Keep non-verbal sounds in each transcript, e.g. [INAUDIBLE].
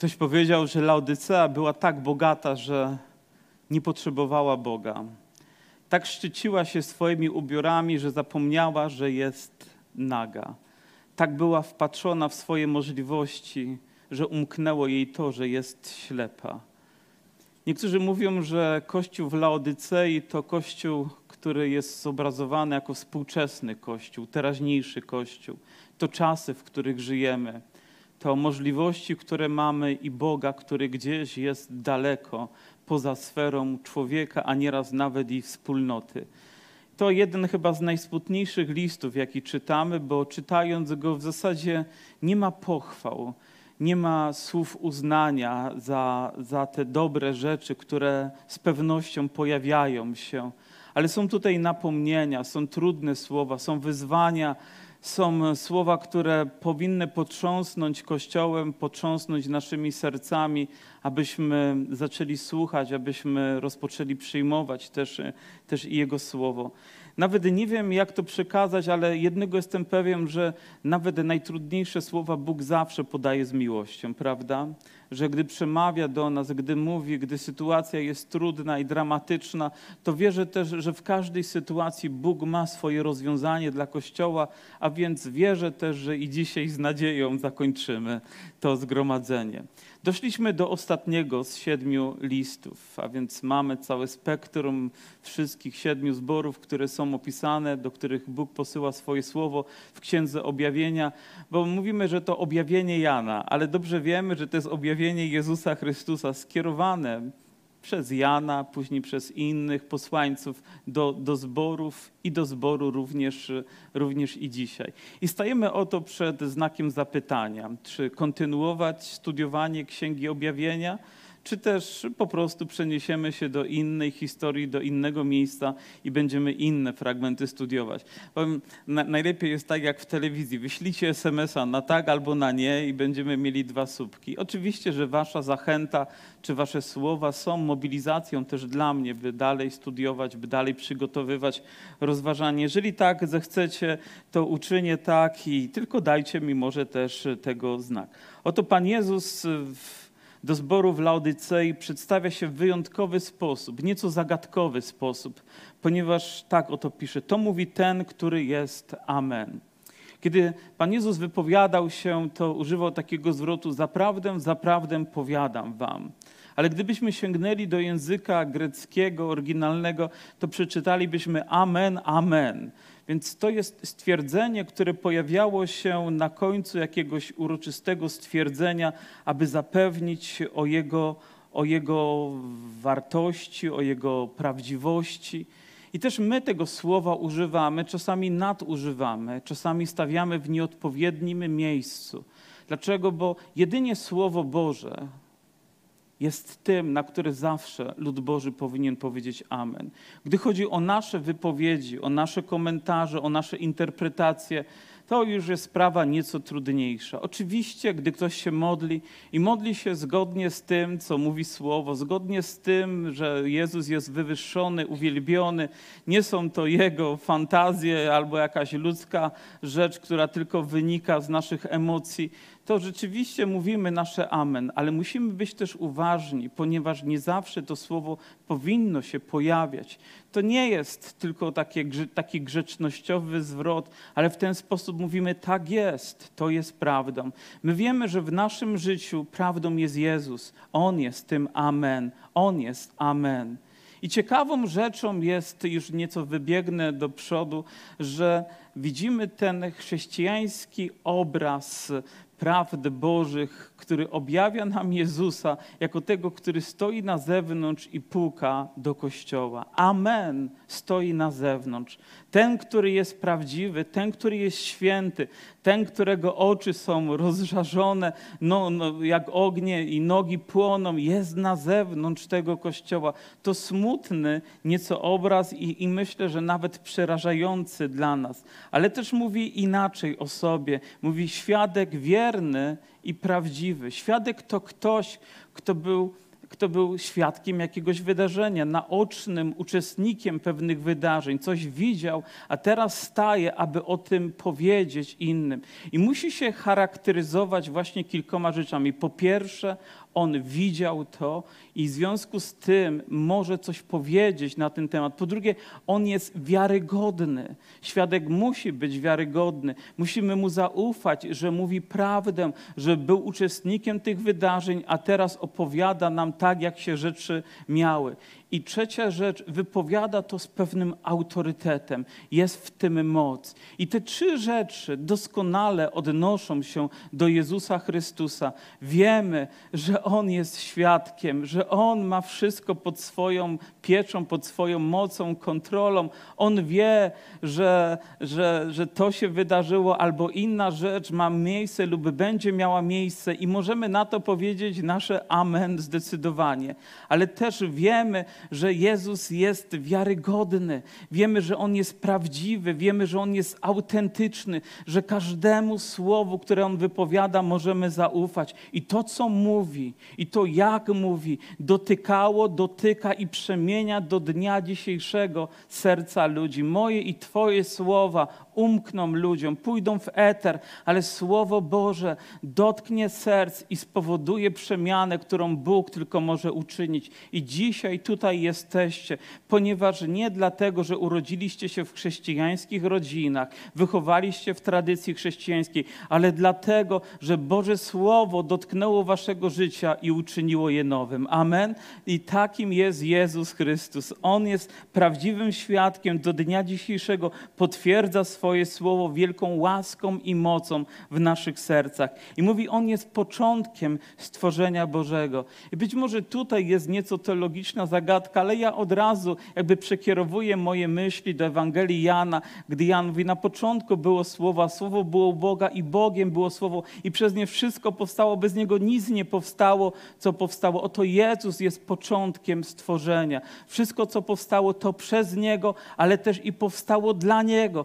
Ktoś powiedział, że Laodycea była tak bogata, że nie potrzebowała Boga. Tak szczyciła się swoimi ubiorami, że zapomniała, że jest naga. Tak była wpatrzona w swoje możliwości, że umknęło jej to, że jest ślepa. Niektórzy mówią, że kościół w Laodycei to kościół, który jest zobrazowany jako współczesny kościół, teraźniejszy kościół. To czasy, w których żyjemy, to możliwości, które mamy i Boga, który gdzieś jest daleko, poza sferą człowieka, a nieraz nawet i wspólnoty. To jeden chyba z najsmutniejszych listów, jaki czytamy, bo czytając go w zasadzie nie ma pochwał, nie ma słów uznania za, za te dobre rzeczy, które z pewnością pojawiają się, ale są tutaj napomnienia, są trudne słowa, są wyzwania, są słowa, które powinny potrząsnąć Kościołem, potrząsnąć naszymi sercami, abyśmy zaczęli słuchać, abyśmy rozpoczęli przyjmować też, też Jego słowo. Nawet nie wiem, jak to przekazać, ale jednego jestem pewien, że nawet najtrudniejsze słowa Bóg zawsze podaje z miłością, prawda? Że gdy przemawia do nas, gdy mówi, gdy sytuacja jest trudna i dramatyczna, to wierzę też, że w każdej sytuacji Bóg ma swoje rozwiązanie dla Kościoła, a więc wierzę też, że i dzisiaj z nadzieją zakończymy to zgromadzenie. Doszliśmy do ostatniego z siedmiu listów, a więc mamy całe spektrum wszystkich siedmiu zborów, które są opisane, do których Bóg posyła swoje słowo w Księdze Objawienia, bo mówimy, że to objawienie Jana, ale dobrze wiemy, że to jest objawienie Jezusa Chrystusa skierowane przez Jana, później przez innych posłańców do, do zborów i do zboru również, również i dzisiaj. I stajemy oto przed znakiem zapytania, czy kontynuować studiowanie Księgi Objawienia, czy też po prostu przeniesiemy się do innej historii, do innego miejsca i będziemy inne fragmenty studiować. Powiem, na, najlepiej jest tak jak w telewizji. Wyślijcie SMS-a na tak albo na nie i będziemy mieli dwa słupki. Oczywiście, że wasza zachęta czy wasze słowa są mobilizacją też dla mnie, by dalej studiować, by dalej przygotowywać rozważanie. Jeżeli tak zechcecie, to uczynię tak i tylko dajcie mi może też tego znak. Oto Pan Jezus w do zboru w Laodycei przedstawia się w wyjątkowy sposób, nieco zagadkowy sposób, ponieważ tak oto pisze: To mówi ten, który jest Amen. Kiedy Pan Jezus wypowiadał się, to używał takiego zwrotu: Zaprawdę, zaprawdę powiadam wam. Ale gdybyśmy sięgnęli do języka greckiego, oryginalnego, to przeczytalibyśmy Amen, Amen. Więc to jest stwierdzenie, które pojawiało się na końcu jakiegoś uroczystego stwierdzenia, aby zapewnić o jego, o jego wartości, o jego prawdziwości. I też my tego słowa używamy, czasami nadużywamy, czasami stawiamy w nieodpowiednim miejscu. Dlaczego? Bo jedynie Słowo Boże, jest tym, na który zawsze lud Boży powinien powiedzieć Amen. Gdy chodzi o nasze wypowiedzi, o nasze komentarze, o nasze interpretacje, to już jest sprawa nieco trudniejsza. Oczywiście, gdy ktoś się modli i modli się zgodnie z tym, co mówi Słowo, zgodnie z tym, że Jezus jest wywyższony, uwielbiony, nie są to Jego fantazje albo jakaś ludzka rzecz, która tylko wynika z naszych emocji, to rzeczywiście mówimy nasze amen, ale musimy być też uważni, ponieważ nie zawsze to słowo powinno się pojawiać. To nie jest tylko takie, taki grzecznościowy zwrot, ale w ten sposób mówimy tak jest, to jest prawdą. My wiemy, że w naszym życiu prawdą jest Jezus. On jest tym amen. On jest amen. I ciekawą rzeczą jest, już nieco wybiegnę do przodu, że widzimy ten chrześcijański obraz prawd Bożych, który objawia nam Jezusa jako tego, który stoi na zewnątrz i puka do kościoła. Amen stoi na zewnątrz. Ten, który jest prawdziwy, ten, który jest święty, ten, którego oczy są rozżarzone no, no, jak ognie i nogi płoną, jest na zewnątrz tego kościoła. To smutny nieco obraz i, i myślę, że nawet przerażający dla nas. Ale też mówi inaczej o sobie. Mówi świadek wierny i prawdziwy. Świadek to ktoś, kto był kto był świadkiem jakiegoś wydarzenia, naocznym uczestnikiem pewnych wydarzeń, coś widział, a teraz staje, aby o tym powiedzieć innym. I musi się charakteryzować właśnie kilkoma rzeczami. Po pierwsze, on widział to i w związku z tym może coś powiedzieć na ten temat. Po drugie, on jest wiarygodny. Świadek musi być wiarygodny. Musimy mu zaufać, że mówi prawdę, że był uczestnikiem tych wydarzeń, a teraz opowiada nam tak, jak się rzeczy miały. I trzecia rzecz, wypowiada to z pewnym autorytetem. Jest w tym moc. I te trzy rzeczy doskonale odnoszą się do Jezusa Chrystusa. Wiemy, że On jest świadkiem, że On ma wszystko pod swoją pieczą, pod swoją mocą, kontrolą. On wie, że, że, że to się wydarzyło, albo inna rzecz ma miejsce lub będzie miała miejsce, i możemy na to powiedzieć nasze amen zdecydowanie. Ale też wiemy, że Jezus jest wiarygodny, wiemy, że On jest prawdziwy, wiemy, że On jest autentyczny, że każdemu słowu, które On wypowiada, możemy zaufać. I to, co mówi, i to, jak mówi, dotykało, dotyka i przemienia do dnia dzisiejszego serca ludzi. Moje i Twoje słowa umkną ludziom, pójdą w eter, ale Słowo Boże dotknie serc i spowoduje przemianę, którą Bóg tylko może uczynić. I dzisiaj tutaj jesteście, ponieważ nie dlatego, że urodziliście się w chrześcijańskich rodzinach, wychowaliście w tradycji chrześcijańskiej, ale dlatego, że Boże Słowo dotknęło waszego życia i uczyniło je nowym. Amen. I takim jest Jezus Chrystus. On jest prawdziwym świadkiem do dnia dzisiejszego, potwierdza swoje słowo wielką łaską i mocą w naszych sercach. I mówi, On jest początkiem stworzenia Bożego. I być może tutaj jest nieco teologiczna zagadka, ale ja od razu jakby przekierowuję moje myśli do Ewangelii Jana, gdy Jan mówi, na początku było słowo, a słowo było u Boga i Bogiem było słowo i przez nie wszystko powstało, bez Niego nic nie powstało, co powstało. Oto Jezus jest początkiem stworzenia. Wszystko, co powstało, to przez Niego, ale też i powstało dla Niego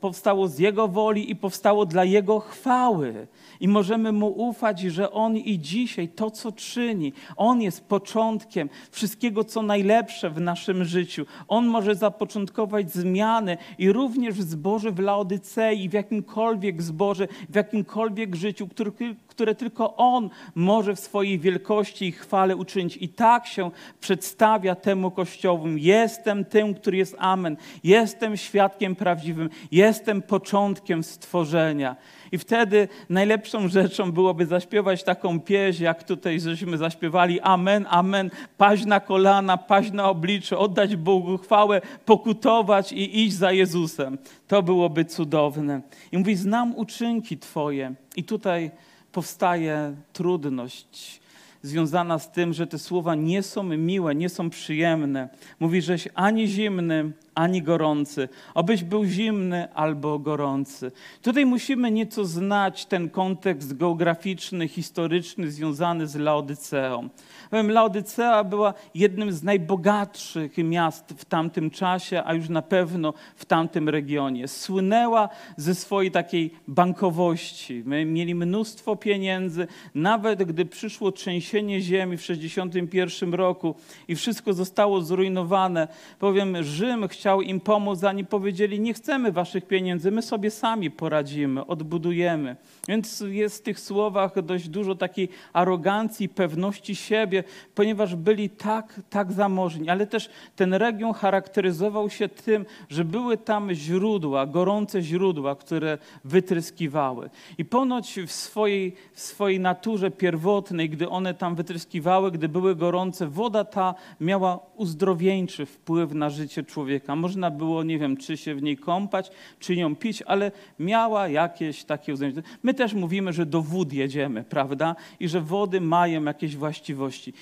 powstało z Jego woli i powstało dla Jego chwały. I możemy Mu ufać, że On i dzisiaj to, co czyni, On jest początkiem wszystkiego, co najlepsze w naszym życiu. On może zapoczątkować zmiany i również w zborze w Laodycei, w jakimkolwiek zborze, w jakimkolwiek życiu, który, które tylko On może w swojej wielkości i chwale uczynić. I tak się przedstawia temu Kościołom. Jestem tym, który jest Amen. Jestem świadkiem prawdziwym. Jestem początkiem stworzenia. I wtedy najlepszą rzeczą byłoby zaśpiewać taką pieśń, jak tutaj żeśmy zaśpiewali Amen, Amen, paść na kolana, paść na oblicze, oddać Bogu chwałę, pokutować i iść za Jezusem. To byłoby cudowne. I mówi, znam uczynki Twoje. I tutaj powstaje trudność związana z tym, że te słowa nie są miłe, nie są przyjemne. Mówi, żeś ani zimny, ani gorący. Obyś był zimny albo gorący. Tutaj musimy nieco znać ten kontekst geograficzny, historyczny związany z Laodyceą. Laodycea była jednym z najbogatszych miast w tamtym czasie, a już na pewno w tamtym regionie. Słynęła ze swojej takiej bankowości. My mieli mnóstwo pieniędzy, nawet gdy przyszło trzęsienie ziemi w 1961 roku i wszystko zostało zrujnowane. Powiem, Rzym chciał im pomóc, zanim powiedzieli: Nie chcemy waszych pieniędzy, my sobie sami poradzimy, odbudujemy. Więc jest w tych słowach dość dużo takiej arogancji, pewności siebie, ponieważ byli tak, tak zamożni. Ale też ten region charakteryzował się tym, że były tam źródła, gorące źródła, które wytryskiwały. I ponoć w swojej, w swojej naturze pierwotnej, gdy one tam wytryskiwały, gdy były gorące, woda ta miała uzdrowieńczy wpływ na życie człowieka. Można było, nie wiem, czy się w niej kąpać, czy ją pić, ale miała jakieś takie uzdrowienie. My też mówimy, że do wód jedziemy, prawda? I że wody mają jakieś właściwości.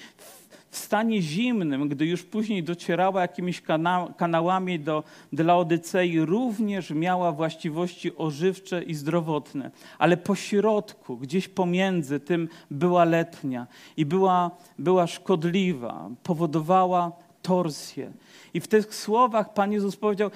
W stanie zimnym, gdy już później docierała jakimiś kana kanałami do Laodycei, również miała właściwości ożywcze i zdrowotne. Ale po środku, gdzieś pomiędzy tym była letnia i była, była szkodliwa, powodowała torsję. I w tych słowach Pan Jezus powiedział: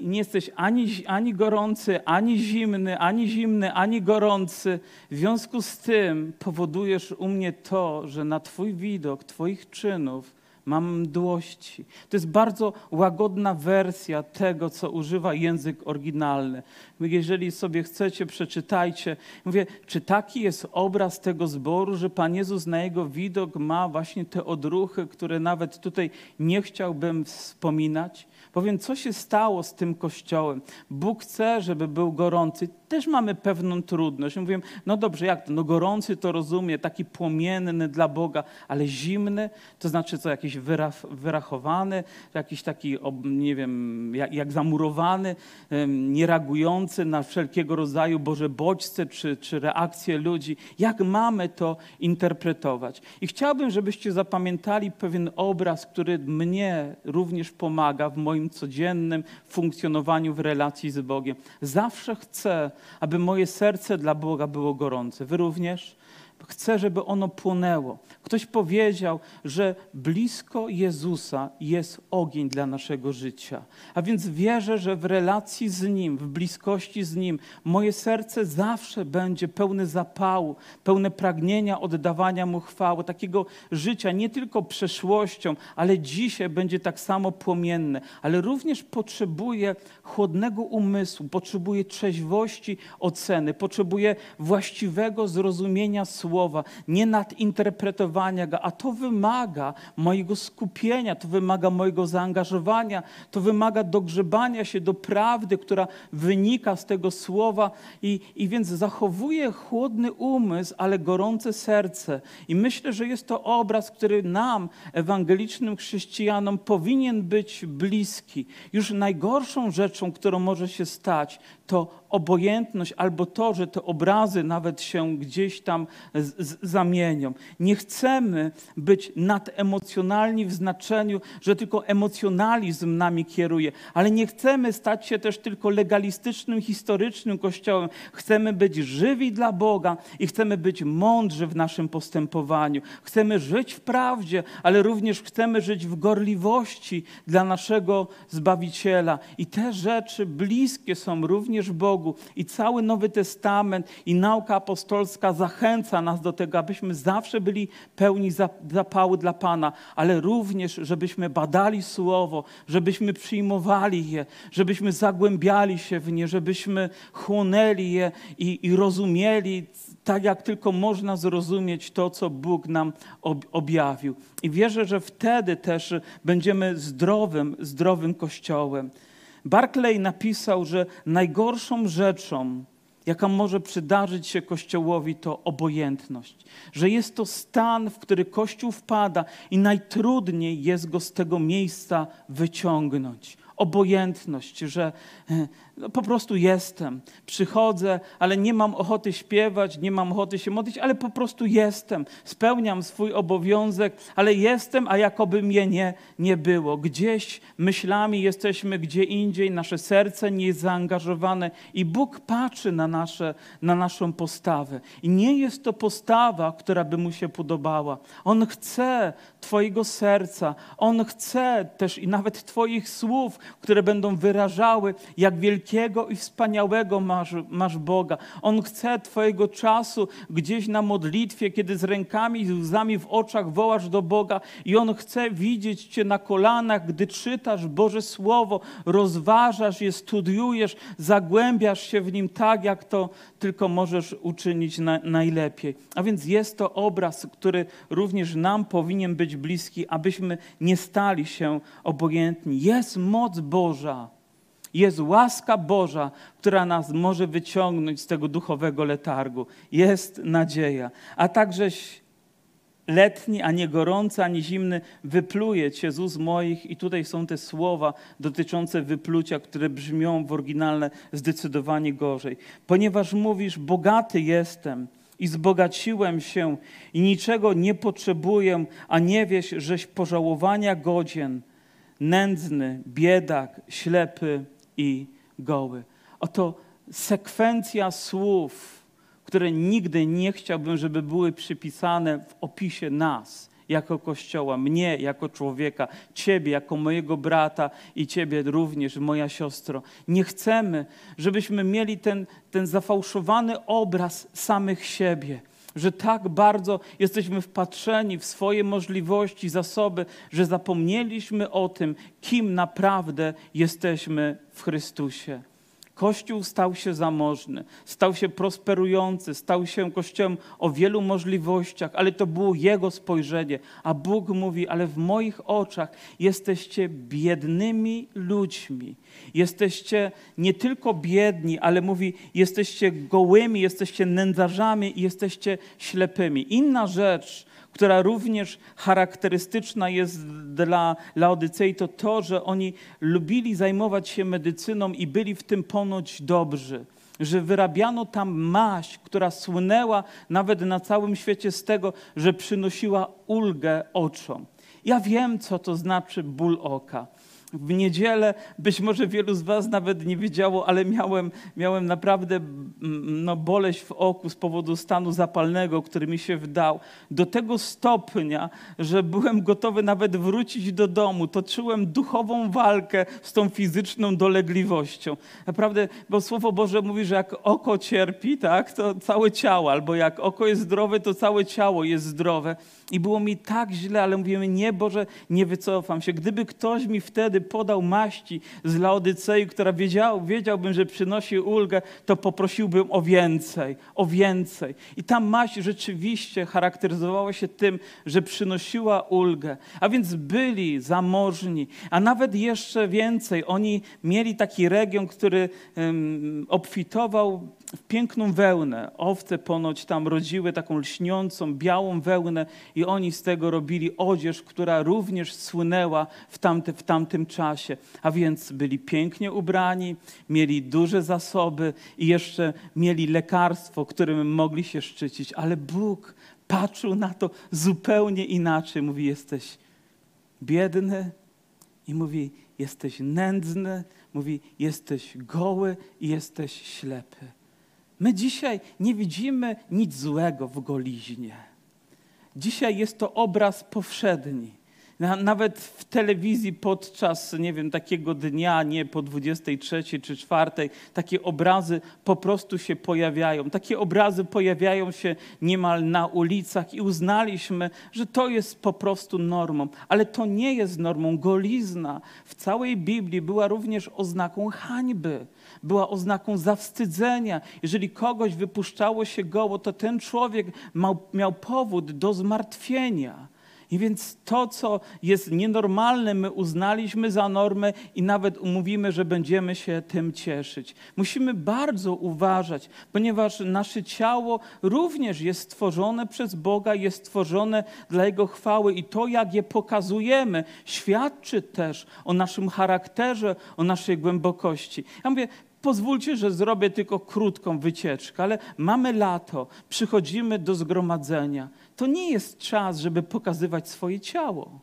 Nie jesteś ani, ani gorący, ani zimny, ani zimny, ani gorący. W związku z tym powodujesz u mnie to, że na Twój widok, Twoich czynów, mam mdłości. To jest bardzo łagodna wersja tego, co używa język oryginalny. Jeżeli sobie chcecie, przeczytajcie. Mówię, czy taki jest obraz tego zboru, że Pan Jezus na jego widok ma właśnie te odruchy, które nawet tutaj nie chciałbym wspominać? Powiem, co się stało z tym kościołem. Bóg chce, żeby był gorący. Też mamy pewną trudność. Mówię, no dobrze, jak to? No gorący to rozumie, taki płomienny dla Boga, ale zimny, to znaczy co, jakiś wyraf, wyrachowany, jakiś taki, nie wiem, jak, jak zamurowany, niereagujący na wszelkiego rodzaju Boże bodźce czy, czy reakcje ludzi. Jak mamy to interpretować? I chciałbym, żebyście zapamiętali pewien obraz, który mnie również pomaga w moim codziennym funkcjonowaniu w relacji z Bogiem. Zawsze chcę, aby moje serce dla Boga było gorące. Wy również? Chcę, żeby ono płonęło. Ktoś powiedział, że blisko Jezusa jest ogień dla naszego życia. A więc wierzę, że w relacji z Nim, w bliskości z Nim, moje serce zawsze będzie pełne zapału, pełne pragnienia oddawania Mu chwały, takiego życia nie tylko przeszłością, ale dzisiaj będzie tak samo płomienne. Ale również potrzebuję chłodnego umysłu, potrzebuję trzeźwości oceny, potrzebuję właściwego zrozumienia słowa, nie nadinterpretowania go, a to wymaga mojego skupienia, to wymaga mojego zaangażowania, to wymaga dogrzebania się do prawdy, która wynika z tego słowa i, i więc zachowuję chłodny umysł, ale gorące serce. I myślę, że jest to obraz, który nam, ewangelicznym chrześcijanom, powinien być bliski. Już najgorszą rzeczą, którą może się stać, to obojętność albo to, że te obrazy nawet się gdzieś tam zamienią. Nie chcemy być nademocjonalni w znaczeniu, że tylko emocjonalizm nami kieruje, ale nie chcemy stać się też tylko legalistycznym, historycznym kościołem. Chcemy być żywi dla Boga i chcemy być mądrzy w naszym postępowaniu. Chcemy żyć w prawdzie, ale również chcemy żyć w gorliwości dla naszego Zbawiciela. I te rzeczy bliskie są również Bogu i cały Nowy Testament i nauka apostolska zachęca nas do tego, abyśmy zawsze byli pełni zapału dla Pana, ale również, żebyśmy badali Słowo, żebyśmy przyjmowali je, żebyśmy zagłębiali się w nie, żebyśmy chłonęli je i, i rozumieli tak, jak tylko można zrozumieć to, co Bóg nam objawił. I wierzę, że wtedy też będziemy zdrowym, zdrowym Kościołem. Barclay napisał, że najgorszą rzeczą, jaka może przydarzyć się Kościołowi, to obojętność. Że jest to stan, w który Kościół wpada i najtrudniej jest go z tego miejsca wyciągnąć. Obojętność, że e, no, po prostu jestem. Przychodzę, ale nie mam ochoty śpiewać, nie mam ochoty się modlić, ale po prostu jestem. Spełniam swój obowiązek, ale jestem, a jakoby mnie nie, nie było. Gdzieś myślami jesteśmy gdzie indziej, nasze serce nie jest zaangażowane i Bóg patrzy na, nasze, na naszą postawę. I nie jest to postawa, która by mu się podobała. On chce Twojego serca, On chce też i nawet Twoich słów, które będą wyrażały, jak wielki wielkiego i wspaniałego masz, masz Boga. On chce Twojego czasu gdzieś na modlitwie, kiedy z rękami i łzami w oczach wołasz do Boga i On chce widzieć Cię na kolanach, gdy czytasz Boże Słowo, rozważasz je, studiujesz, zagłębiasz się w nim tak, jak to tylko możesz uczynić na, najlepiej. A więc jest to obraz, który również nam powinien być bliski, abyśmy nie stali się obojętni. Jest moc Boża jest łaska Boża, która nas może wyciągnąć z tego duchowego letargu. Jest nadzieja. A także letni, a nie gorący, ani zimny, wypluje cię z ust moich. I tutaj są te słowa dotyczące wyplucia, które brzmią w oryginalne zdecydowanie gorzej. Ponieważ mówisz, bogaty jestem i zbogaciłem się i niczego nie potrzebuję, a nie wiesz, żeś pożałowania godzien, nędzny, biedak, ślepy, i goły. Oto sekwencja słów, które nigdy nie chciałbym, żeby były przypisane w opisie nas jako Kościoła, mnie jako człowieka, Ciebie jako mojego brata i Ciebie również, moja siostro. Nie chcemy, żebyśmy mieli ten, ten zafałszowany obraz samych siebie że tak bardzo jesteśmy wpatrzeni w swoje możliwości, zasoby, że zapomnieliśmy o tym, kim naprawdę jesteśmy w Chrystusie. Kościół stał się zamożny, stał się prosperujący, stał się kościołem o wielu możliwościach, ale to było Jego spojrzenie. A Bóg mówi: Ale w moich oczach jesteście biednymi ludźmi. Jesteście nie tylko biedni, ale mówi: Jesteście gołymi, jesteście nędzarzami i jesteście ślepymi. Inna rzecz, która również charakterystyczna jest dla Laodycei, to to, że oni lubili zajmować się medycyną i byli w tym ponoć dobrzy że wyrabiano tam maść, która słynęła nawet na całym świecie z tego, że przynosiła ulgę oczom. Ja wiem, co to znaczy ból oka w niedzielę. Być może wielu z Was nawet nie wiedziało, ale miałem, miałem naprawdę no, boleść w oku z powodu stanu zapalnego, który mi się wdał. Do tego stopnia, że byłem gotowy nawet wrócić do domu. Toczyłem duchową walkę z tą fizyczną dolegliwością. Naprawdę, bo Słowo Boże mówi, że jak oko cierpi, tak, to całe ciało, albo jak oko jest zdrowe, to całe ciało jest zdrowe. I było mi tak źle, ale mówimy, nie Boże, nie wycofam się. Gdyby ktoś mi wtedy podał maści z Laodycei, która wiedział, wiedziałbym, że przynosi ulgę, to poprosiłbym o więcej, o więcej. I ta maść rzeczywiście charakteryzowała się tym, że przynosiła ulgę. A więc byli zamożni, a nawet jeszcze więcej. Oni mieli taki region, który um, obfitował w piękną wełnę. Owce ponoć tam rodziły taką lśniącą, białą wełnę i oni z tego robili odzież, która również słynęła w, tamty, w tamtym czasie. A więc byli pięknie ubrani, mieli duże zasoby i jeszcze mieli lekarstwo, którym mogli się szczycić. Ale Bóg patrzył na to zupełnie inaczej. Mówi, jesteś biedny i mówi, jesteś nędzny, mówi, jesteś goły i jesteś ślepy. My dzisiaj nie widzimy nic złego w goliźnie. Dzisiaj jest to obraz powszedni. Nawet w telewizji podczas, nie wiem, takiego dnia, nie po 23 czy 4, takie obrazy po prostu się pojawiają. Takie obrazy pojawiają się niemal na ulicach i uznaliśmy, że to jest po prostu normą. Ale to nie jest normą. Golizna w całej Biblii była również oznaką hańby była oznaką zawstydzenia. Jeżeli kogoś wypuszczało się goło, to ten człowiek miał, miał powód do zmartwienia. I więc to, co jest nienormalne, my uznaliśmy za normę i nawet umówimy, że będziemy się tym cieszyć. Musimy bardzo uważać, ponieważ nasze ciało również jest stworzone przez Boga, jest stworzone dla Jego chwały i to, jak je pokazujemy, świadczy też o naszym charakterze, o naszej głębokości. Ja mówię, pozwólcie, że zrobię tylko krótką wycieczkę, ale mamy lato, przychodzimy do zgromadzenia. To nie jest czas, żeby pokazywać swoje ciało.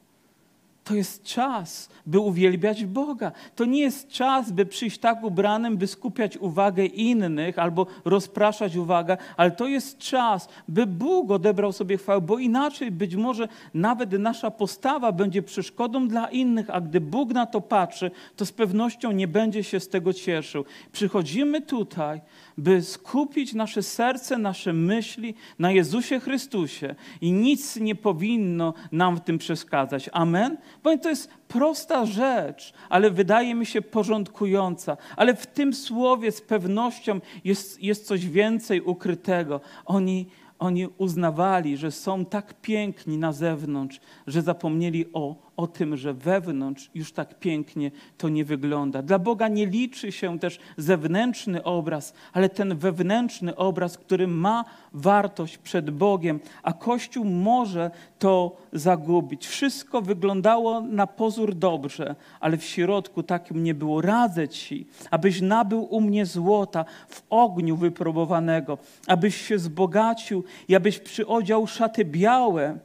To jest czas, by uwielbiać Boga. To nie jest czas, by przyjść tak ubranym, by skupiać uwagę innych albo rozpraszać uwagę, ale to jest czas, by Bóg odebrał sobie chwałę, bo inaczej być może nawet nasza postawa będzie przeszkodą dla innych, a gdy Bóg na to patrzy, to z pewnością nie będzie się z tego cieszył. Przychodzimy tutaj, by skupić nasze serce, nasze myśli na Jezusie Chrystusie i nic nie powinno nam w tym przeszkadzać. Amen? Bo to jest prosta rzecz, ale wydaje mi się porządkująca. Ale w tym słowie z pewnością jest, jest coś więcej ukrytego. Oni, oni uznawali, że są tak piękni na zewnątrz, że zapomnieli o o tym, że wewnątrz już tak pięknie to nie wygląda. Dla Boga nie liczy się też zewnętrzny obraz, ale ten wewnętrzny obraz, który ma wartość przed Bogiem, a Kościół może to zagubić. Wszystko wyglądało na pozór dobrze, ale w środku takim nie było. Radzę ci, abyś nabył u mnie złota w ogniu wypróbowanego, abyś się zbogacił i abyś przyodział szaty białe,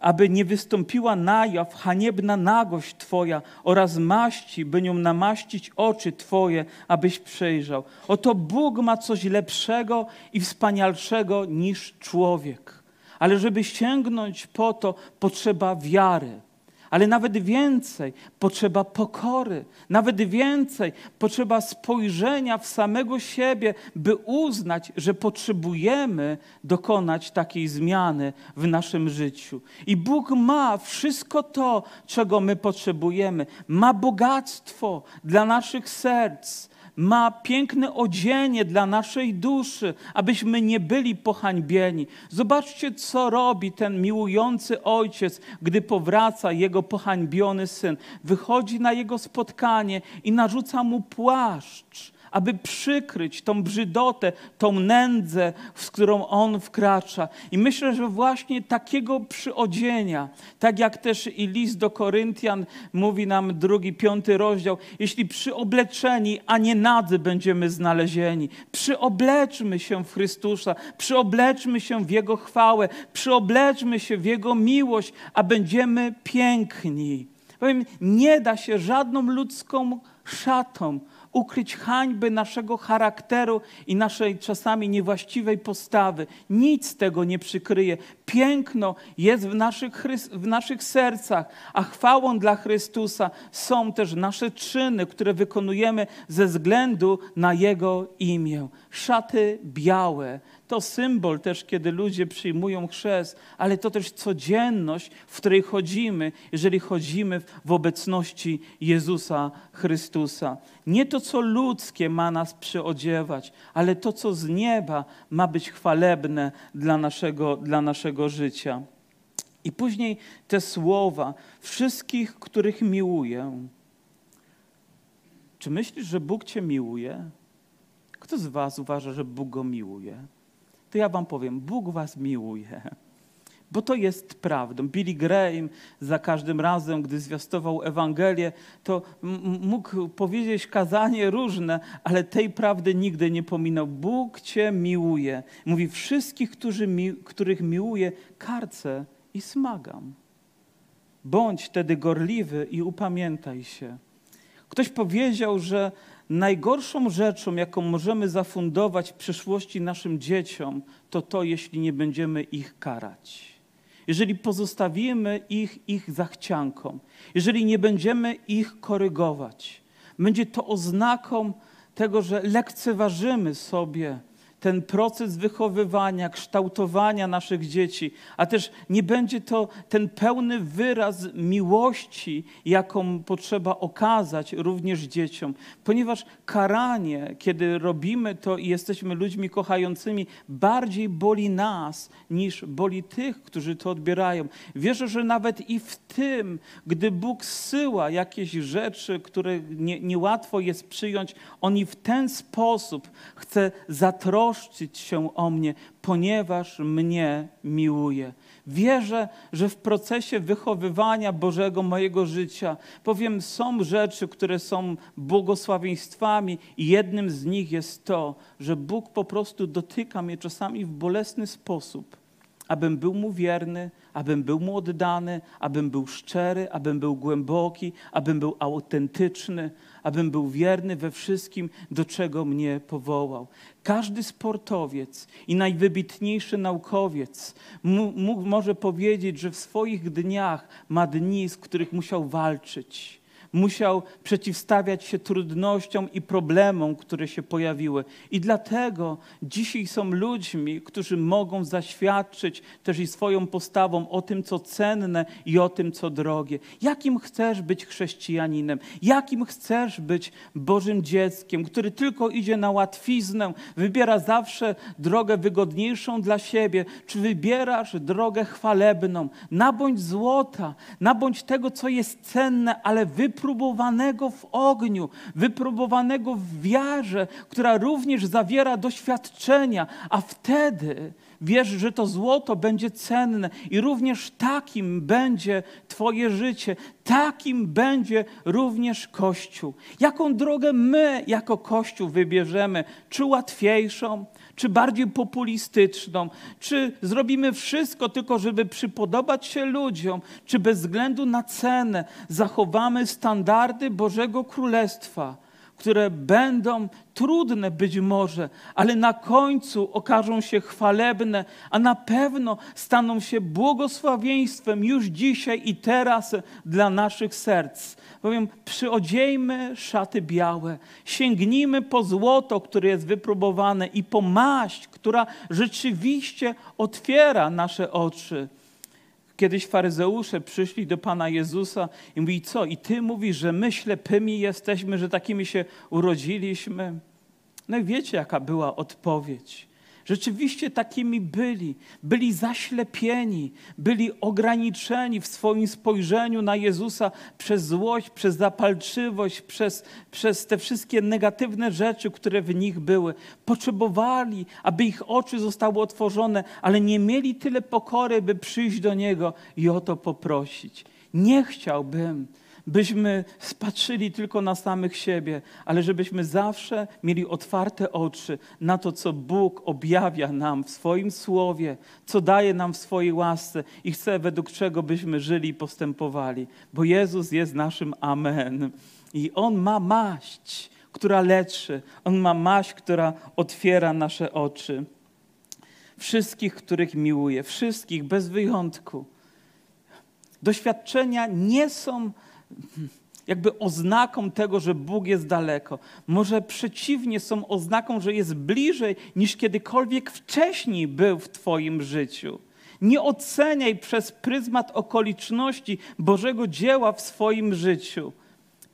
aby nie wystąpiła na jaw haniebna nagość Twoja oraz maści, by nią namaścić oczy Twoje, abyś przejrzał. Oto Bóg ma coś lepszego i wspanialszego niż człowiek. ale żeby sięgnąć po to, potrzeba wiary. Ale nawet więcej potrzeba pokory, nawet więcej potrzeba spojrzenia w samego siebie, by uznać, że potrzebujemy dokonać takiej zmiany w naszym życiu. I Bóg ma wszystko to, czego my potrzebujemy. Ma bogactwo dla naszych serc ma piękne odzienie dla naszej duszy, abyśmy nie byli pohańbieni. Zobaczcie, co robi ten miłujący ojciec, gdy powraca jego pohańbiony syn. Wychodzi na jego spotkanie i narzuca mu płaszcz aby przykryć tą brzydotę, tą nędzę, z którą on wkracza. I myślę, że właśnie takiego przyodzienia, tak jak też i list do Koryntian mówi nam drugi, piąty rozdział, jeśli przyobleczeni, a nie nadzy będziemy znalezieni, przyobleczmy się w Chrystusa, przyobleczmy się w Jego chwałę, przyobleczmy się w Jego miłość, a będziemy piękni. Powiem, nie da się żadną ludzką szatą ukryć hańby naszego charakteru i naszej czasami niewłaściwej postawy. Nic tego nie przykryje. Piękno jest w naszych, w naszych sercach, a chwałą dla Chrystusa są też nasze czyny, które wykonujemy ze względu na Jego imię. Szaty białe, to symbol też, kiedy ludzie przyjmują chrzest, ale to też codzienność, w której chodzimy, jeżeli chodzimy w obecności Jezusa Chrystusa. Nie to, co ludzkie ma nas przyodziewać, ale to, co z nieba ma być chwalebne dla naszego, dla naszego życia. I później te słowa, wszystkich, których miłuję. Czy myślisz, że Bóg Cię miłuje? Kto z Was uważa, że Bóg go miłuje? To ja Wam powiem, Bóg Was miłuje [LAUGHS] bo to jest prawdą. Billy Graham za każdym razem, gdy zwiastował Ewangelię, to mógł powiedzieć kazanie różne, ale tej prawdy nigdy nie pominął. Bóg Cię miłuje. Mówi, wszystkich, mi, których miłuje, karcę i smagam. Bądź wtedy gorliwy i upamiętaj się. Ktoś powiedział, że najgorszą rzeczą, jaką możemy zafundować w przyszłości naszym dzieciom, to to, jeśli nie będziemy ich karać. Jeżeli pozostawimy ich ich zachciankom, jeżeli nie będziemy ich korygować, będzie to oznaką tego, że lekceważymy sobie ten proces wychowywania, kształtowania naszych dzieci, a też nie będzie to ten pełny wyraz miłości, jaką potrzeba okazać również dzieciom, ponieważ karanie, kiedy robimy to i jesteśmy ludźmi kochającymi, bardziej boli nas niż boli tych, którzy to odbierają. Wierzę, że nawet i w tym, gdy Bóg zsyła jakieś rzeczy, które nie, niełatwo jest przyjąć, On i w ten sposób chce zatroszczyć troszczyć się o mnie, ponieważ mnie miłuje. Wierzę, że w procesie wychowywania Bożego mojego życia, powiem, są rzeczy, które są błogosławieństwami, i jednym z nich jest to, że Bóg po prostu dotyka mnie czasami w bolesny sposób, abym był mu wierny, abym był mu oddany, abym był szczery, abym był głęboki, abym był autentyczny, abym był wierny we wszystkim, do czego mnie powołał. Każdy sportowiec i najwybitniejszy naukowiec mógł, może powiedzieć, że w swoich dniach ma dni, z których musiał walczyć musiał przeciwstawiać się trudnościom i problemom, które się pojawiły. I dlatego dzisiaj są ludźmi, którzy mogą zaświadczyć też i swoją postawą o tym, co cenne i o tym, co drogie. Jakim chcesz być chrześcijaninem? Jakim chcesz być Bożym dzieckiem, który tylko idzie na łatwiznę, wybiera zawsze drogę wygodniejszą dla siebie? Czy wybierasz drogę chwalebną? Nabądź złota, nabądź tego, co jest cenne, ale wypróbuj wypróbowanego w ogniu, wypróbowanego w wiarze, która również zawiera doświadczenia, a wtedy wiesz, że to złoto będzie cenne i również takim będzie Twoje życie, takim będzie również Kościół. Jaką drogę my jako Kościół wybierzemy? Czy łatwiejszą, czy bardziej populistyczną, czy zrobimy wszystko tylko, żeby przypodobać się ludziom, czy bez względu na cenę zachowamy standardy Bożego Królestwa które będą trudne być może, ale na końcu okażą się chwalebne, a na pewno staną się błogosławieństwem już dzisiaj i teraz dla naszych serc. Bowiem przyodziejmy szaty białe, sięgnijmy po złoto, które jest wypróbowane i po maść, która rzeczywiście otwiera nasze oczy. Kiedyś faryzeusze przyszli do Pana Jezusa i mówili, co? I Ty mówisz, że my ślepymi jesteśmy, że takimi się urodziliśmy? No i wiecie, jaka była odpowiedź. Rzeczywiście takimi byli. Byli zaślepieni, byli ograniczeni w swoim spojrzeniu na Jezusa przez złość, przez zapalczywość, przez, przez te wszystkie negatywne rzeczy, które w nich były. Potrzebowali, aby ich oczy zostały otworzone, ale nie mieli tyle pokory, by przyjść do Niego i o to poprosić. Nie chciałbym, byśmy spatrzyli tylko na samych siebie, ale żebyśmy zawsze mieli otwarte oczy na to, co Bóg objawia nam w swoim słowie, co daje nam w swojej łasce i chce, według czego byśmy żyli i postępowali. Bo Jezus jest naszym Amen. I On ma maść, która leczy. On ma maść, która otwiera nasze oczy. Wszystkich, których miłuje, wszystkich bez wyjątku. Doświadczenia nie są jakby oznaką tego, że Bóg jest daleko. Może przeciwnie, są oznaką, że jest bliżej niż kiedykolwiek wcześniej był w Twoim życiu. Nie oceniaj przez pryzmat okoliczności Bożego dzieła w swoim życiu,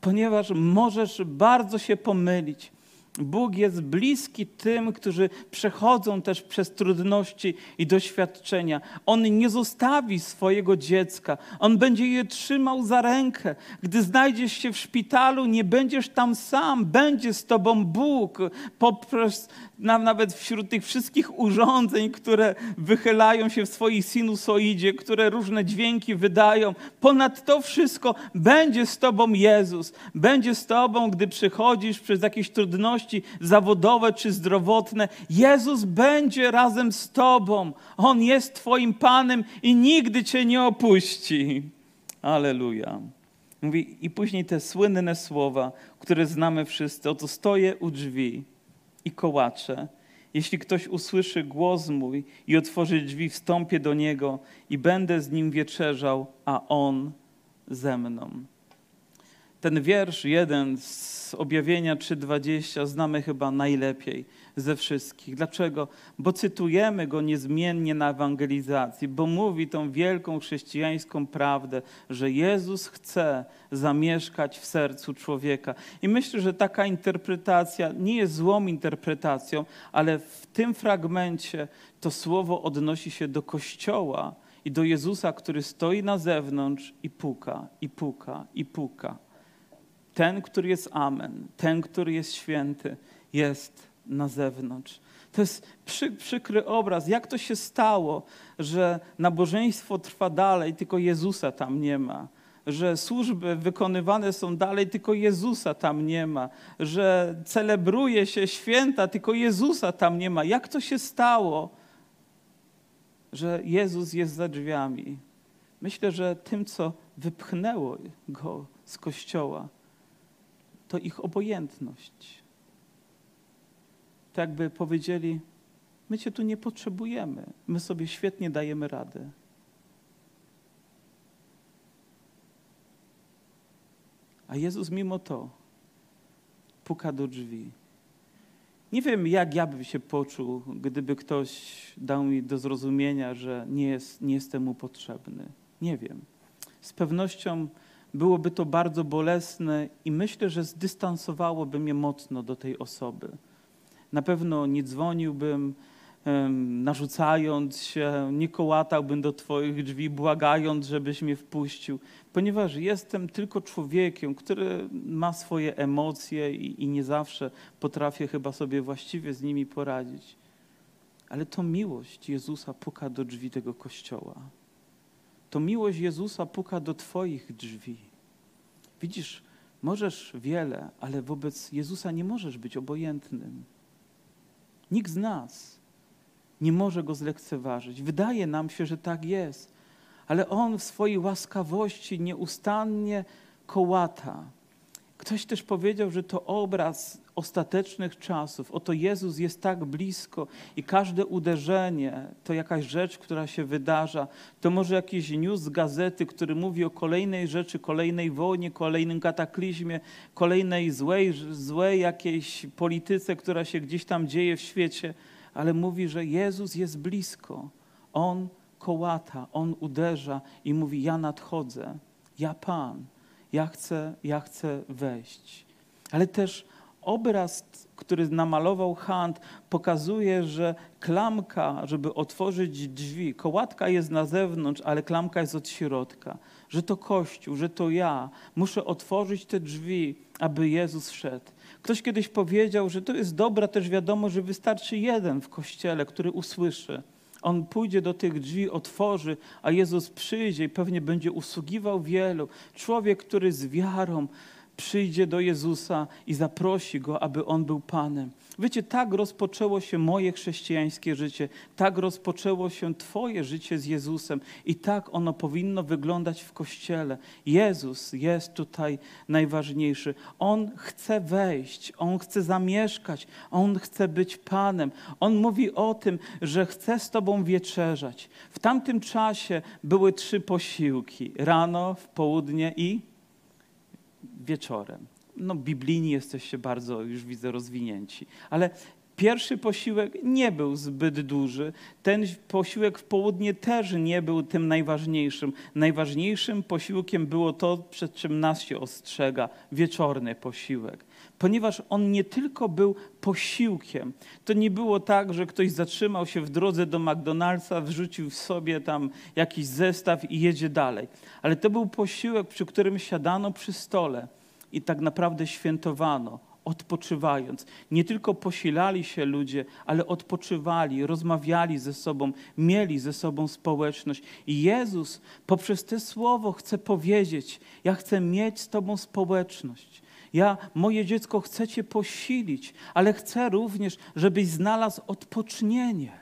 ponieważ możesz bardzo się pomylić. Bóg jest bliski tym, którzy przechodzą też przez trudności i doświadczenia. On nie zostawi swojego dziecka. On będzie je trzymał za rękę. Gdy znajdziesz się w szpitalu, nie będziesz tam sam. Będzie z tobą Bóg. Poprzez, nawet wśród tych wszystkich urządzeń, które wychylają się w swojej sinusoidzie, które różne dźwięki wydają. Ponad to wszystko będzie z tobą Jezus. Będzie z tobą, gdy przychodzisz przez jakieś trudności, zawodowe czy zdrowotne, Jezus będzie razem z Tobą. On jest Twoim Panem i nigdy Cię nie opuści. Aleluja. Mówi, I później te słynne słowa, które znamy wszyscy. Oto stoję u drzwi i kołaczę. Jeśli ktoś usłyszy głos mój i otworzy drzwi, wstąpię do niego i będę z nim wieczerzał, a on ze mną. Ten wiersz jeden z objawienia 3:20 znamy chyba najlepiej ze wszystkich. Dlaczego? Bo cytujemy go niezmiennie na ewangelizacji, bo mówi tą wielką chrześcijańską prawdę, że Jezus chce zamieszkać w sercu człowieka. I myślę, że taka interpretacja nie jest złą interpretacją, ale w tym fragmencie to słowo odnosi się do Kościoła i do Jezusa, który stoi na zewnątrz i puka, i puka, i puka. Ten, który jest Amen, ten, który jest święty, jest na zewnątrz. To jest przy, przykry obraz. Jak to się stało, że nabożeństwo trwa dalej, tylko Jezusa tam nie ma? Że służby wykonywane są dalej, tylko Jezusa tam nie ma. Że celebruje się święta, tylko Jezusa tam nie ma. Jak to się stało, że Jezus jest za drzwiami? Myślę, że tym, co wypchnęło go z kościoła, to ich obojętność. Tak jakby powiedzieli, my Cię tu nie potrzebujemy, my sobie świetnie dajemy radę. A Jezus mimo to puka do drzwi. Nie wiem, jak ja bym się poczuł, gdyby ktoś dał mi do zrozumienia, że nie, jest, nie jestem mu potrzebny. Nie wiem. Z pewnością byłoby to bardzo bolesne i myślę, że zdystansowałoby mnie mocno do tej osoby. Na pewno nie dzwoniłbym, narzucając się, nie kołatałbym do Twoich drzwi, błagając, żebyś mnie wpuścił, ponieważ jestem tylko człowiekiem, który ma swoje emocje i, i nie zawsze potrafię chyba sobie właściwie z nimi poradzić. Ale to miłość Jezusa puka do drzwi tego kościoła to miłość Jezusa puka do Twoich drzwi. Widzisz, możesz wiele, ale wobec Jezusa nie możesz być obojętnym. Nikt z nas nie może go zlekceważyć. Wydaje nam się, że tak jest, ale on w swojej łaskawości nieustannie kołata. Ktoś też powiedział, że to obraz ostatecznych czasów. Oto Jezus jest tak blisko i każde uderzenie to jakaś rzecz, która się wydarza. To może jakiś news z gazety, który mówi o kolejnej rzeczy, kolejnej wojnie, kolejnym kataklizmie, kolejnej złej, złej jakiejś polityce, która się gdzieś tam dzieje w świecie, ale mówi, że Jezus jest blisko. On kołata, On uderza i mówi: Ja nadchodzę, ja Pan, ja chcę, ja chcę wejść. Ale też obraz, który namalował Hunt, pokazuje, że klamka, żeby otworzyć drzwi, kołatka jest na zewnątrz, ale klamka jest od środka. Że to Kościół, że to ja muszę otworzyć te drzwi, aby Jezus wszedł. Ktoś kiedyś powiedział, że to jest dobra też wiadomo, że wystarczy jeden w kościele, który usłyszy. On pójdzie do tych drzwi, otworzy, a Jezus przyjdzie i pewnie będzie usługiwał wielu. Człowiek, który z wiarą przyjdzie do Jezusa i zaprosi go, aby on był Panem. Wiecie, tak rozpoczęło się moje chrześcijańskie życie, tak rozpoczęło się Twoje życie z Jezusem i tak ono powinno wyglądać w kościele. Jezus jest tutaj najważniejszy. On chce wejść, on chce zamieszkać, on chce być Panem. On mówi o tym, że chce z Tobą wieczerzać. W tamtym czasie były trzy posiłki: rano, w południe i wieczorem. No, biblijni jesteście bardzo, już widzę, rozwinięci. Ale pierwszy posiłek nie był zbyt duży. Ten posiłek w południe też nie był tym najważniejszym. Najważniejszym posiłkiem było to, przed czym nas się ostrzega wieczorny posiłek. Ponieważ on nie tylko był posiłkiem. To nie było tak, że ktoś zatrzymał się w drodze do McDonald'sa, wrzucił w sobie tam jakiś zestaw i jedzie dalej. Ale to był posiłek, przy którym siadano przy stole i tak naprawdę świętowano, odpoczywając. Nie tylko posilali się ludzie, ale odpoczywali, rozmawiali ze sobą, mieli ze sobą społeczność. I Jezus poprzez te słowo chce powiedzieć: Ja chcę mieć z Tobą społeczność. Ja, moje dziecko, chcę Cię posilić, ale chcę również, żebyś znalazł odpocznienie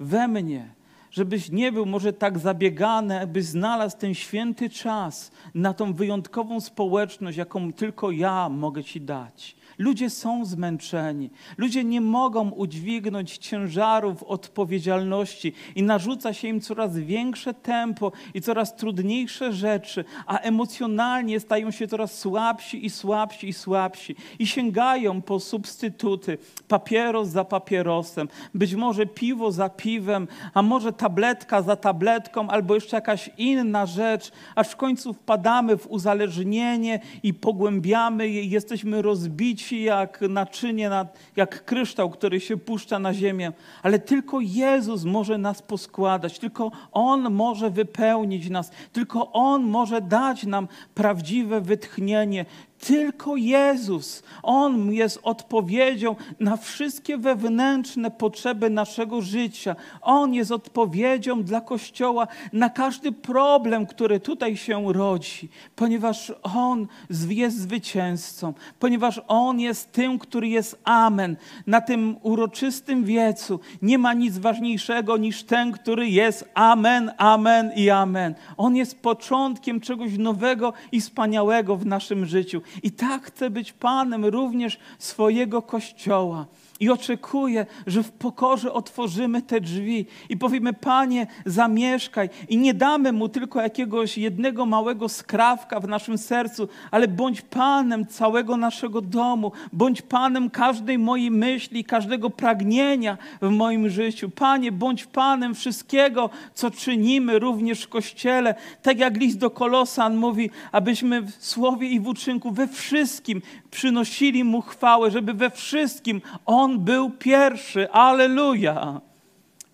we mnie, żebyś nie był może tak zabiegany, aby znalazł ten święty czas na tą wyjątkową społeczność, jaką tylko ja mogę Ci dać. Ludzie są zmęczeni. Ludzie nie mogą udźwignąć ciężarów odpowiedzialności i narzuca się im coraz większe tempo i coraz trudniejsze rzeczy, a emocjonalnie stają się coraz słabsi i słabsi i słabsi i sięgają po substytuty, papieros za papierosem, być może piwo za piwem, a może tabletka za tabletką albo jeszcze jakaś inna rzecz, aż w końcu wpadamy w uzależnienie i pogłębiamy je jesteśmy rozbici jak naczynie, jak kryształ, który się puszcza na ziemię, ale tylko Jezus może nas poskładać, tylko On może wypełnić nas, tylko On może dać nam prawdziwe wytchnienie, tylko Jezus, On jest odpowiedzią na wszystkie wewnętrzne potrzeby naszego życia. On jest odpowiedzią dla Kościoła na każdy problem, który tutaj się rodzi, ponieważ On jest zwycięzcą, ponieważ On jest tym, który jest Amen. Na tym uroczystym wiecu nie ma nic ważniejszego niż ten, który jest Amen, Amen i Amen. On jest początkiem czegoś nowego i wspaniałego w naszym życiu. I tak chce być Panem również swojego Kościoła. I oczekuję, że w pokorze otworzymy te drzwi i powiemy: Panie, zamieszkaj. I nie damy mu tylko jakiegoś jednego małego skrawka w naszym sercu, ale bądź Panem całego naszego domu, bądź Panem każdej mojej myśli, każdego pragnienia w moim życiu. Panie, bądź Panem wszystkiego, co czynimy również w kościele. Tak jak list do Kolosan mówi, abyśmy w słowie i w uczynku we wszystkim przynosili mu chwałę, żeby we wszystkim On był pierwszy. Aleluja!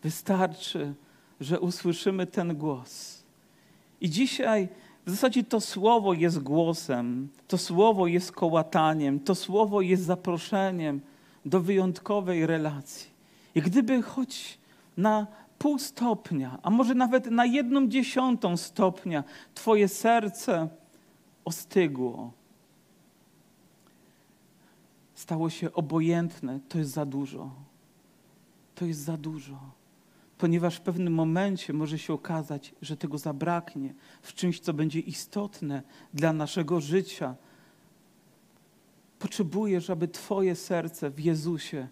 Wystarczy, że usłyszymy ten głos. I dzisiaj w zasadzie to słowo jest głosem, to słowo jest kołataniem, to słowo jest zaproszeniem do wyjątkowej relacji. I gdyby choć na pół stopnia, a może nawet na jedną dziesiątą stopnia, Twoje serce ostygło, stało się obojętne, to jest za dużo. To jest za dużo. Ponieważ w pewnym momencie może się okazać, że tego zabraknie w czymś, co będzie istotne dla naszego życia. Potrzebujesz, aby Twoje serce w Jezusie,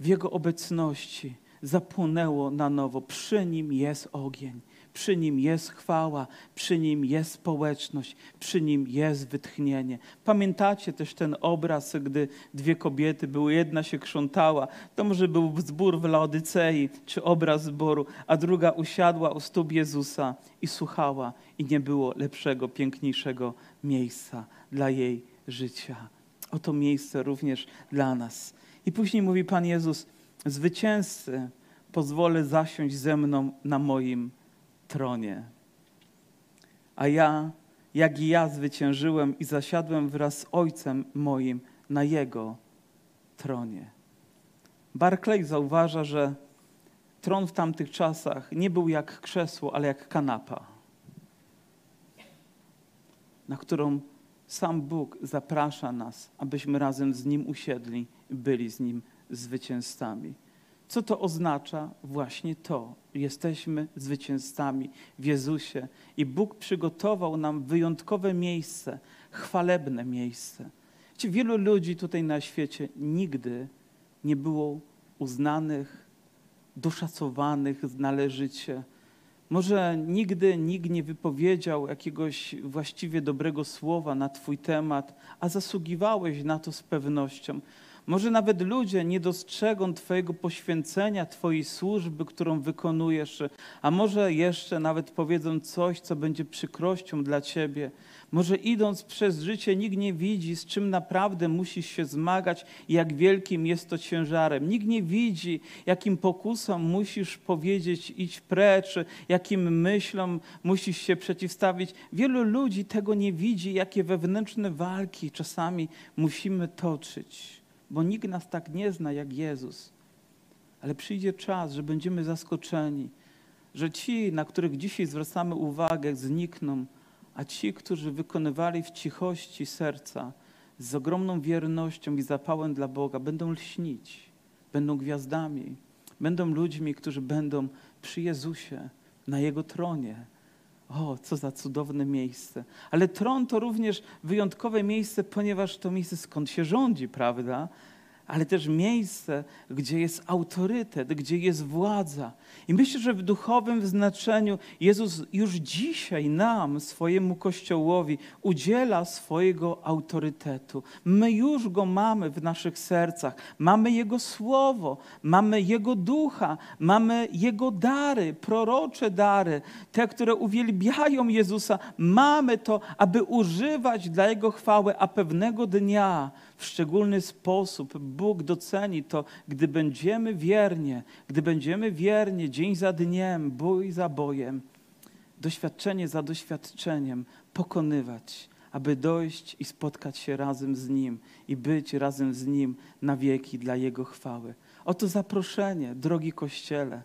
w Jego obecności zapłonęło na nowo. Przy Nim jest ogień, przy Nim jest chwała, przy Nim jest społeczność, przy Nim jest wytchnienie. Pamiętacie też ten obraz, gdy dwie kobiety były, jedna się krzątała, to może był zbór w Laodycei, czy obraz zboru, a druga usiadła u stóp Jezusa i słuchała i nie było lepszego, piękniejszego miejsca dla jej życia. Oto miejsce również dla nas. I później mówi Pan Jezus, zwycięzcy, pozwolę zasiąść ze mną na moim tronie. A ja, jak i ja zwyciężyłem i zasiadłem wraz z Ojcem moim na Jego tronie. Barclay zauważa, że tron w tamtych czasach nie był jak krzesło, ale jak kanapa, na którą sam Bóg zaprasza nas, abyśmy razem z Nim usiedli i byli z Nim zwycięzcami. Co to oznacza? Właśnie to. Jesteśmy zwycięzcami w Jezusie i Bóg przygotował nam wyjątkowe miejsce, chwalebne miejsce. Wiecie, wielu ludzi tutaj na świecie nigdy nie było uznanych, doszacowanych należycie. Może nigdy nikt nie wypowiedział jakiegoś właściwie dobrego słowa na Twój temat, a zasługiwałeś na to z pewnością. Może nawet ludzie nie dostrzegą Twojego poświęcenia, Twojej służby, którą wykonujesz, a może jeszcze nawet powiedzą coś, co będzie przykrością dla Ciebie. Może idąc przez życie, nikt nie widzi, z czym naprawdę musisz się zmagać i jak wielkim jest to ciężarem. Nikt nie widzi, jakim pokusom musisz powiedzieć idź precz, jakim myślom musisz się przeciwstawić. Wielu ludzi tego nie widzi, jakie wewnętrzne walki czasami musimy toczyć bo nikt nas tak nie zna jak Jezus. Ale przyjdzie czas, że będziemy zaskoczeni, że ci, na których dzisiaj zwracamy uwagę, znikną, a ci, którzy wykonywali w cichości serca, z ogromną wiernością i zapałem dla Boga, będą lśnić, będą gwiazdami, będą ludźmi, którzy będą przy Jezusie, na Jego tronie. O, co za cudowne miejsce. Ale tron to również wyjątkowe miejsce, ponieważ to miejsce skąd się rządzi, prawda? Ale też miejsce, gdzie jest autorytet, gdzie jest władza. I myślę, że w duchowym znaczeniu Jezus już dzisiaj nam, swojemu Kościołowi, udziela swojego autorytetu. My już go mamy w naszych sercach. Mamy Jego Słowo, mamy Jego ducha, mamy Jego dary, prorocze dary, te, które uwielbiają Jezusa. Mamy to, aby używać dla Jego chwały, a pewnego dnia w szczególny sposób Bóg doceni to, gdy będziemy wiernie, gdy będziemy wiernie dzień za dniem, bój za bojem, doświadczenie za doświadczeniem pokonywać, aby dojść i spotkać się razem z Nim i być razem z Nim na wieki dla Jego chwały. Oto zaproszenie, drogi Kościele,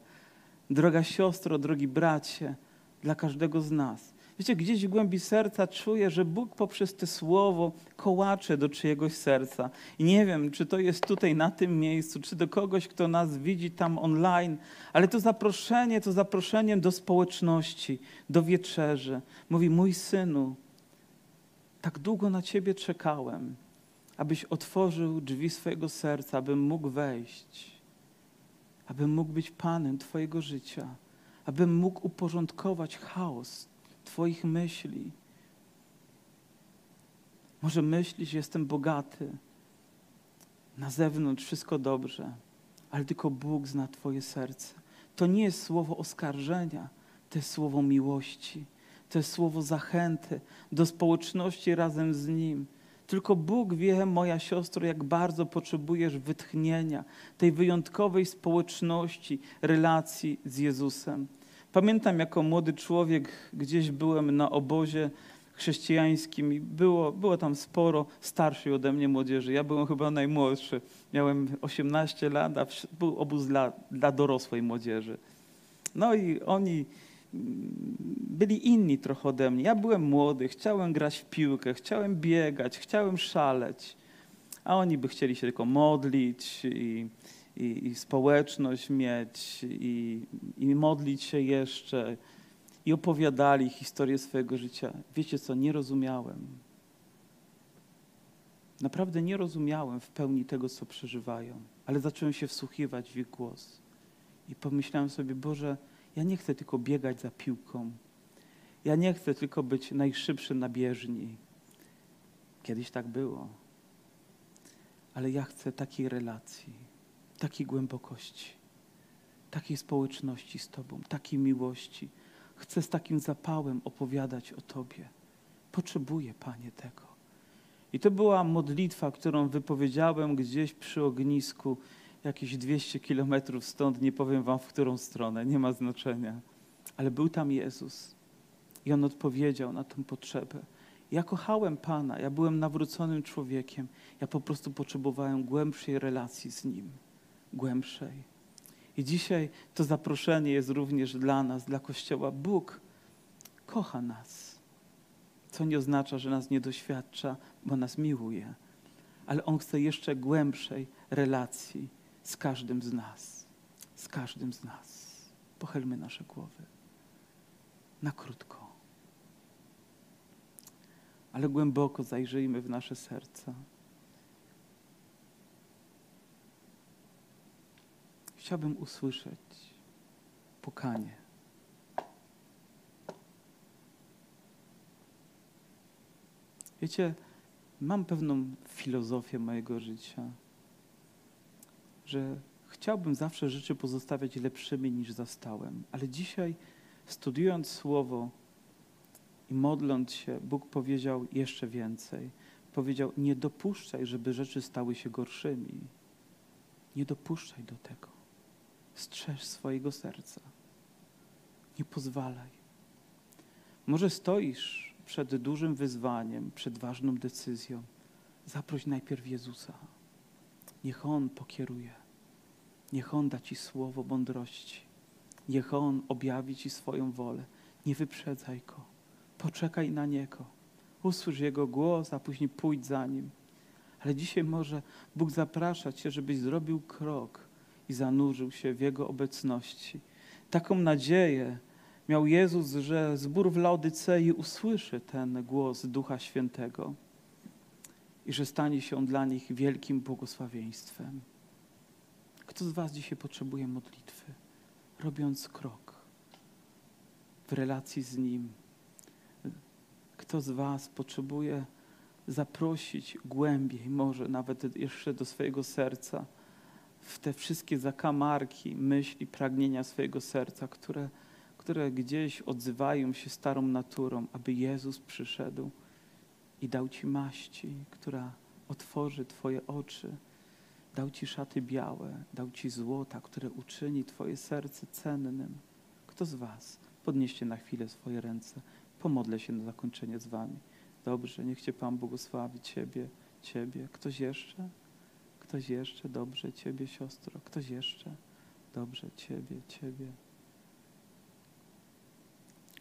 droga siostro, drogi bracie, dla każdego z nas. Wiecie, gdzieś w głębi serca czuję, że Bóg poprzez to słowo kołacze do czyjegoś serca. I nie wiem, czy to jest tutaj na tym miejscu, czy do kogoś, kto nas widzi tam online, ale to zaproszenie, to zaproszenie do społeczności, do wieczerzy. Mówi, mój synu, tak długo na ciebie czekałem, abyś otworzył drzwi swojego serca, abym mógł wejść, abym mógł być panem twojego życia, abym mógł uporządkować chaos Twoich myśli. Może myślisz, jestem bogaty, na zewnątrz wszystko dobrze, ale tylko Bóg zna Twoje serce. To nie jest słowo oskarżenia, to jest słowo miłości, to jest słowo zachęty do społeczności razem z Nim. Tylko Bóg wie, moja siostro, jak bardzo potrzebujesz wytchnienia, tej wyjątkowej społeczności, relacji z Jezusem. Pamiętam, jako młody człowiek gdzieś byłem na obozie chrześcijańskim i było, było tam sporo starszej ode mnie młodzieży. Ja byłem chyba najmłodszy. Miałem 18 lat, a był obóz dla, dla dorosłej młodzieży. No i oni mm, byli inni trochę ode mnie. Ja byłem młody, chciałem grać w piłkę, chciałem biegać, chciałem szaleć, a oni by chcieli się tylko modlić i i, i społeczność mieć, i, i modlić się jeszcze. I opowiadali historię swojego życia. Wiecie co, nie rozumiałem. Naprawdę nie rozumiałem w pełni tego, co przeżywają, ale zacząłem się wsłuchiwać w ich głos. I pomyślałem sobie, Boże, ja nie chcę tylko biegać za piłką. Ja nie chcę tylko być najszybszy na bieżni. Kiedyś tak było. Ale ja chcę takiej relacji, takiej głębokości, takiej społeczności z Tobą, takiej miłości. Chcę z takim zapałem opowiadać o Tobie. Potrzebuję, Panie, tego. I to była modlitwa, którą wypowiedziałem gdzieś przy ognisku, jakieś 200 kilometrów stąd, nie powiem wam w którą stronę, nie ma znaczenia. Ale był tam Jezus i On odpowiedział na tę potrzebę. Ja kochałem Pana, ja byłem nawróconym człowiekiem, ja po prostu potrzebowałem głębszej relacji z Nim, głębszej. I dzisiaj to zaproszenie jest również dla nas, dla Kościoła. Bóg kocha nas, co nie oznacza, że nas nie doświadcza, bo nas miłuje, ale On chce jeszcze głębszej relacji z każdym z nas. Z każdym z nas. Pochylmy nasze głowy. Na krótko. Ale głęboko zajrzyjmy w nasze serca. Chciałbym usłyszeć pukanie. Wiecie, mam pewną filozofię mojego życia, że chciałbym zawsze rzeczy pozostawiać lepszymi niż zastałem, ale dzisiaj studiując Słowo i modląc się, Bóg powiedział jeszcze więcej. Powiedział: Nie dopuszczaj, żeby rzeczy stały się gorszymi. Nie dopuszczaj do tego. Strzeż swojego serca. Nie pozwalaj. Może stoisz przed dużym wyzwaniem, przed ważną decyzją. Zaproś najpierw Jezusa. Niech On pokieruje. Niech On da Ci słowo mądrości. Niech On objawi Ci swoją wolę. Nie wyprzedzaj Go. Poczekaj na Niego. Usłysz Jego głos, a później pójdź za Nim. Ale dzisiaj może Bóg zaprasza Cię, żebyś zrobił krok i zanurzył się w Jego obecności. Taką nadzieję miał Jezus, że zbór w Laodycei usłyszy ten głos Ducha Świętego i że stanie się on dla nich wielkim błogosławieństwem. Kto z Was dzisiaj potrzebuje modlitwy, robiąc krok w relacji z Nim? Kto z Was potrzebuje zaprosić głębiej, może nawet jeszcze do swojego serca, w te wszystkie zakamarki myśli, pragnienia swojego serca, które, które gdzieś odzywają się starą naturą, aby Jezus przyszedł i dał Ci maści, która otworzy Twoje oczy, dał Ci szaty białe, dał Ci złota, które uczyni Twoje serce cennym. Kto z Was? Podnieście na chwilę swoje ręce. Pomodlę się na zakończenie z Wami. Dobrze, niech Cię Pan błogosławi, Ciebie, Ciebie. Ktoś jeszcze? Ktoś jeszcze? Dobrze, Ciebie, siostro. Ktoś jeszcze? Dobrze, Ciebie, Ciebie.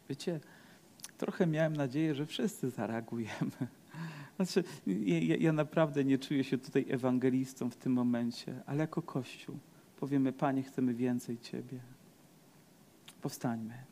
Wiecie, trochę miałem nadzieję, że wszyscy zareagujemy. [LAUGHS] Znaczy, ja, ja naprawdę nie czuję się tutaj ewangelistą w tym momencie, ale jako Kościół powiemy, Panie, chcemy więcej Ciebie. Powstańmy.